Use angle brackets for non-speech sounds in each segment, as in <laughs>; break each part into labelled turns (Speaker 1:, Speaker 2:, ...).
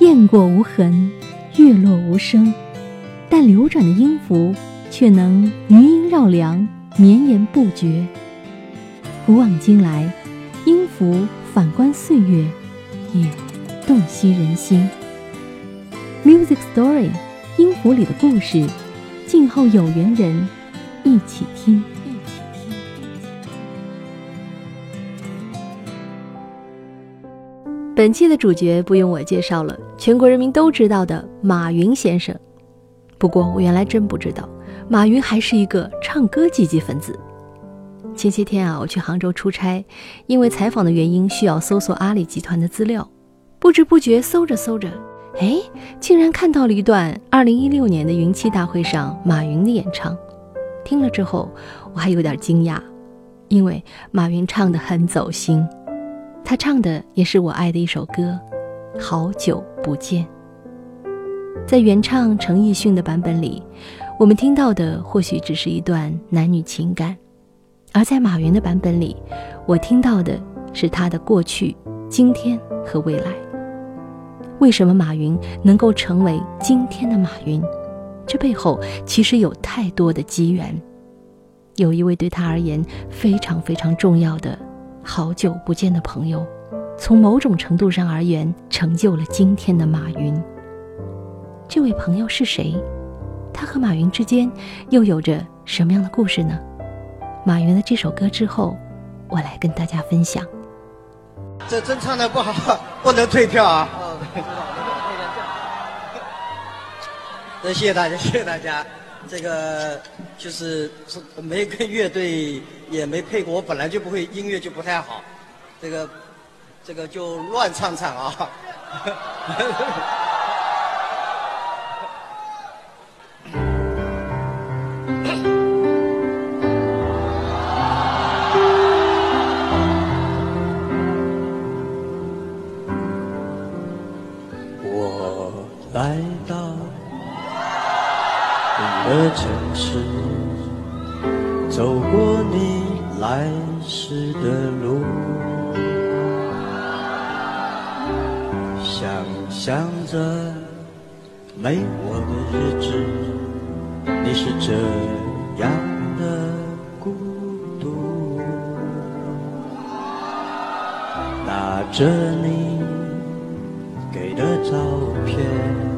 Speaker 1: 雁过无痕，月落无声，但流转的音符却能余音绕梁，绵延不绝。古往今来，音符反观岁月，也洞悉人心。Music Story，音符里的故事，静候有缘人一起听。本期的主角不用我介绍了，全国人民都知道的马云先生。不过我原来真不知道，马云还是一个唱歌积极分子。前些天啊，我去杭州出差，因为采访的原因需要搜索阿里集团的资料，不知不觉搜着搜着，哎，竟然看到了一段2016年的云栖大会上马云的演唱。听了之后，我还有点惊讶，因为马云唱得很走心。他唱的也是我爱的一首歌，《好久不见》。在原唱陈奕迅的版本里，我们听到的或许只是一段男女情感；而在马云的版本里，我听到的是他的过去、今天和未来。为什么马云能够成为今天的马云？这背后其实有太多的机缘。有一位对他而言非常非常重要的。好久不见的朋友，从某种程度上而言，成就了今天的马云。这位朋友是谁？他和马云之间又有着什么样的故事呢？马云的这首歌之后，我来跟大家分享。
Speaker 2: 这真唱的 <laughs> 不好，不能退票啊！<laughs> 那谢谢大家，谢谢大家。这个就是没跟乐队也没配过，我本来就不会音乐就不太好，这个这个就乱唱唱啊。<coughs>
Speaker 3: 我来到。的城市，走过你来时的路，想象着没我的日子，你是这样的孤独，拿着你给的照片。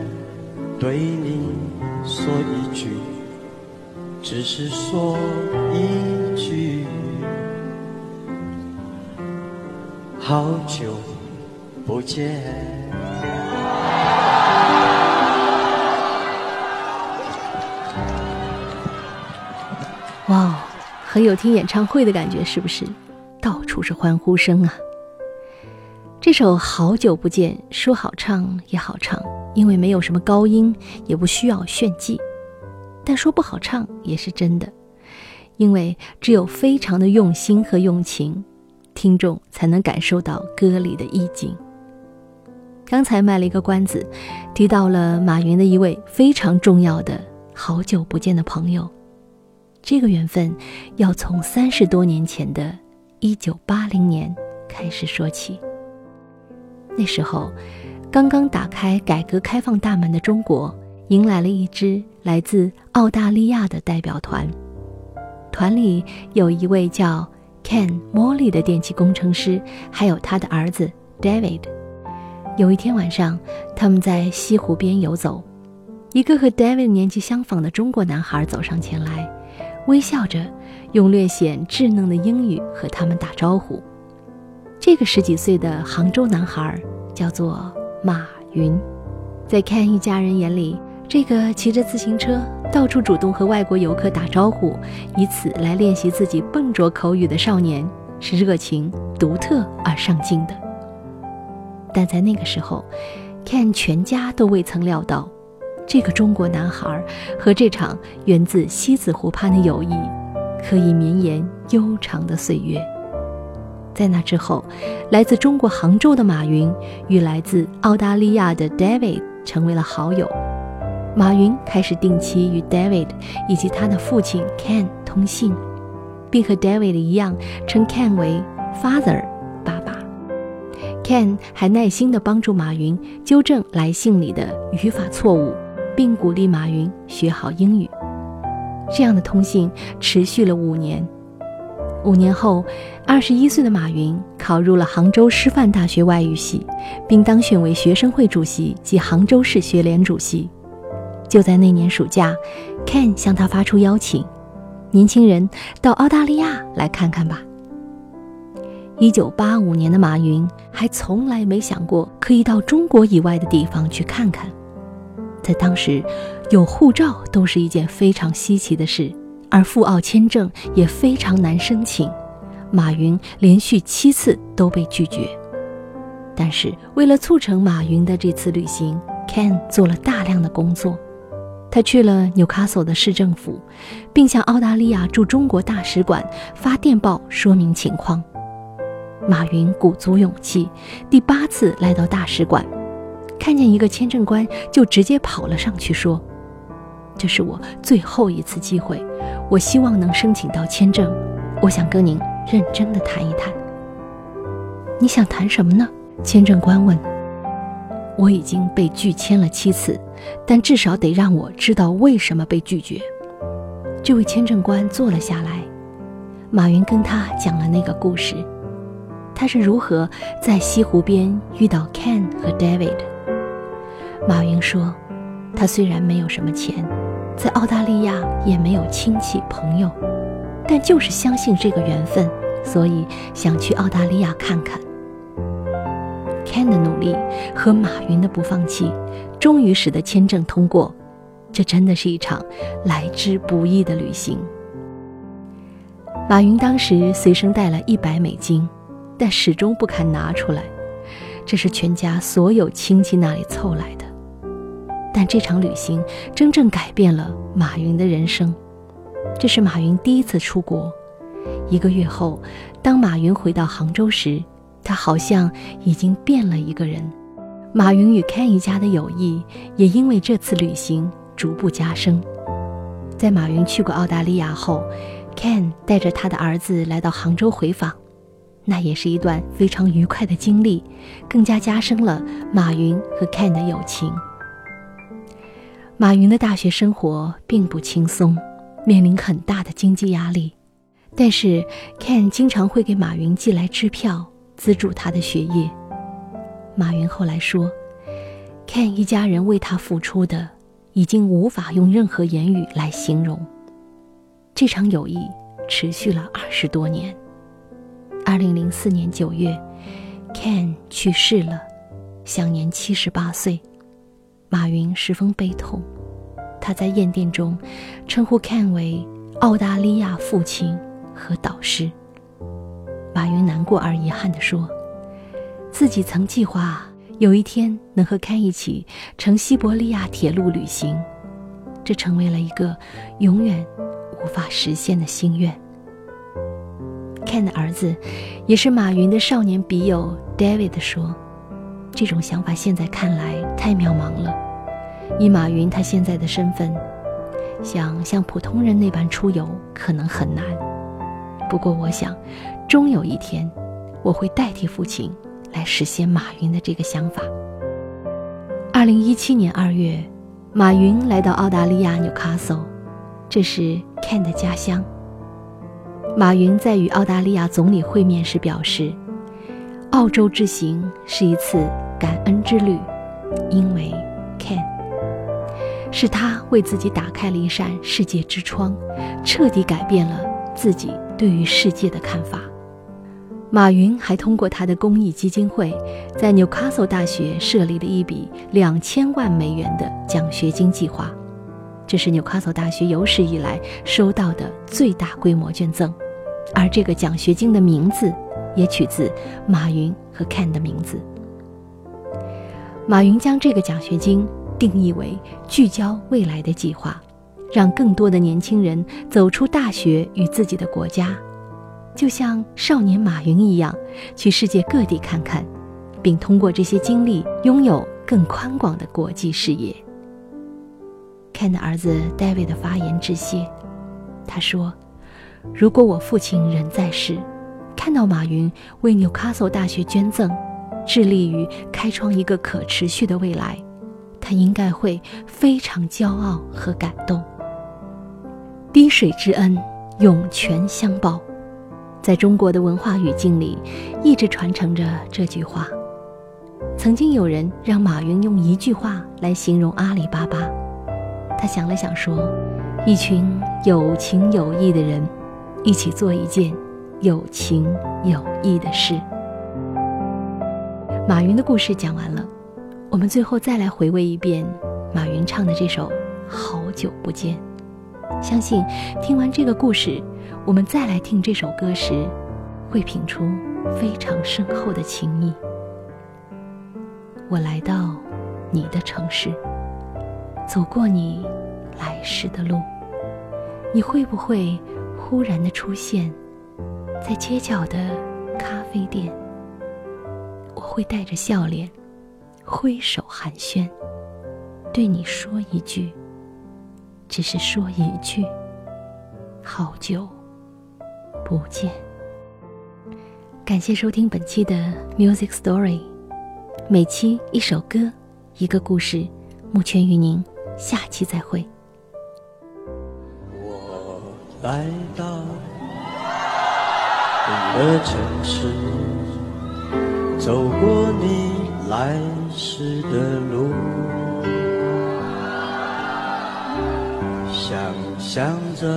Speaker 3: 对你说一句，只是说一句，好久不见。
Speaker 1: 哇哦，很有听演唱会的感觉，是不是？到处是欢呼声啊！这首《好久不见》说好唱也好唱。因为没有什么高音，也不需要炫技，但说不好唱也是真的，因为只有非常的用心和用情，听众才能感受到歌里的意境。刚才卖了一个关子，提到了马云的一位非常重要的好久不见的朋友，这个缘分要从三十多年前的一九八零年开始说起，那时候。刚刚打开改革开放大门的中国，迎来了一支来自澳大利亚的代表团。团里有一位叫 Ken、Molly 的电气工程师，还有他的儿子 David。有一天晚上，他们在西湖边游走，一个和 David 年纪相仿的中国男孩走上前来，微笑着用略显稚嫩的英语和他们打招呼。这个十几岁的杭州男孩叫做马云，在 Ken 一家人眼里，这个骑着自行车。到处主动和外国游客打招呼，以此来练习自己笨拙口语的少年，是热情、独特而上进的。但在那个时候，Ken 全家都未曾料到，这个中国男孩和这场源自西子湖畔的友谊，可以绵延悠长的岁月。在那之后，来自中国杭州的马云与来自澳大利亚的 David 成为了好友。马云开始定期与 David 以及他的父亲 Ken 通信，并和 David 一样称 Ken 为 Father 爸爸。Ken 还耐心地帮助马云纠正来信里的语法错误，并鼓励马云学好英语。这样的通信持续了五年。五年后，二十一岁的马云考入了杭州师范大学外语系，并当选为学生会主席及杭州市学联主席。就在那年暑假，Ken 向他发出邀请：“年轻人，到澳大利亚来看看吧。”一九八五年的马云还从来没想过可以到中国以外的地方去看看。在当时，有护照都是一件非常稀奇的事，而赴澳签证也非常难申请。马云连续七次都被拒绝。但是，为了促成马云的这次旅行，Ken 做了大量的工作。他去了纽卡索的市政府，并向澳大利亚驻中国大使馆发电报说明情况。马云鼓足勇气，第八次来到大使馆，看见一个签证官，就直接跑了上去说：“这是我最后一次机会，我希望能申请到签证，我想跟您认真的谈一谈。”你想谈什么呢？签证官问。我已经被拒签了七次，但至少得让我知道为什么被拒绝。这位签证官坐了下来，马云跟他讲了那个故事，他是如何在西湖边遇到 Ken 和 David。马云说，他虽然没有什么钱，在澳大利亚也没有亲戚朋友，但就是相信这个缘分，所以想去澳大利亚看看。Ken 的努力和马云的不放弃，终于使得签证通过。这真的是一场来之不易的旅行。马云当时随身带了一百美金，但始终不肯拿出来，这是全家所有亲戚那里凑来的。但这场旅行真正改变了马云的人生。这是马云第一次出国。一个月后，当马云回到杭州时，他好像已经变了一个人。马云与 Ken 一家的友谊也因为这次旅行逐步加深。在马云去过澳大利亚后，Ken 带着他的儿子来到杭州回访，那也是一段非常愉快的经历，更加加深了马云和 Ken 的友情。马云的大学生活并不轻松，面临很大的经济压力，但是 Ken 经常会给马云寄来支票。资助他的学业。马云后来说：“Ken 一家人为他付出的，已经无法用任何言语来形容。”这场友谊持续了二十多年。二零零四年九月，Ken 去世了，享年七十八岁。马云十分悲痛，他在宴店中称呼 Ken 为“澳大利亚父亲”和导师。马云难过而遗憾地说：“自己曾计划有一天能和 Ken 一起乘西伯利亚铁路旅行，这成为了一个永远无法实现的心愿。”Ken 的儿子，也是马云的少年笔友 David 说：“这种想法现在看来太渺茫了。以马云他现在的身份，想像普通人那般出游可能很难。不过我想。”终有一天，我会代替父亲来实现马云的这个想法。二零一七年二月，马云来到澳大利亚纽卡索，这是 Ken 的家乡。马云在与澳大利亚总理会面时表示，澳洲之行是一次之旅，因为 Ken 是他为自己打开了一扇世界之窗，彻底改变了自己对于世界的看法。马云还通过他的公益基金会，在纽卡索大学设立了一笔两千万美元的奖学金计划，这是纽卡索大学有史以来收到的最大规模捐赠，而这个奖学金的名字也取自马云和 Ken 的名字。马云将这个奖学金定义为聚焦未来的计划，让更多的年轻人走出大学与自己的国家。就像少年马云一样，去世界各地看看，并通过这些经历拥有更宽广的国际视野。Ken 的儿子 David 的发言致谢，他说：“如果我父亲仍在世，看到马云为纽卡索大学捐赠，致力于开创一个可持续的未来，他应该会非常骄傲和感动。滴水之恩，涌泉相报。”在中国的文化语境里，一直传承着这句话。曾经有人让马云用一句话来形容阿里巴巴，他想了想说：“一群有情有义的人，一起做一件有情有义的事。”马云的故事讲完了，我们最后再来回味一遍马云唱的这首《好久不见》。相信听完这个故事。我们再来听这首歌时，会品出非常深厚的情谊。我来到你的城市，走过你来时的路，你会不会忽然的出现在街角的咖啡店？会带着笑脸，挥手寒暄，对你说一句，只是说一句，好久。不见。感谢收听本期的 Music Story，每期一首歌，一个故事。目前与您下期再会。
Speaker 3: 我来到你的城市，走过你来时的路，想象着。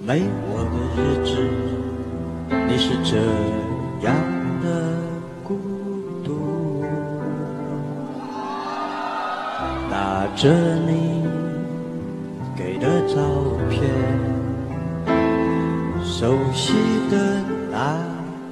Speaker 3: 没我的日子，你是这样的孤独。拿着你给的照片，熟悉的那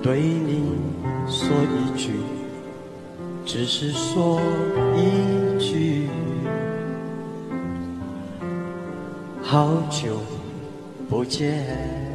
Speaker 3: 对你说一句，只是说一句，好久不见。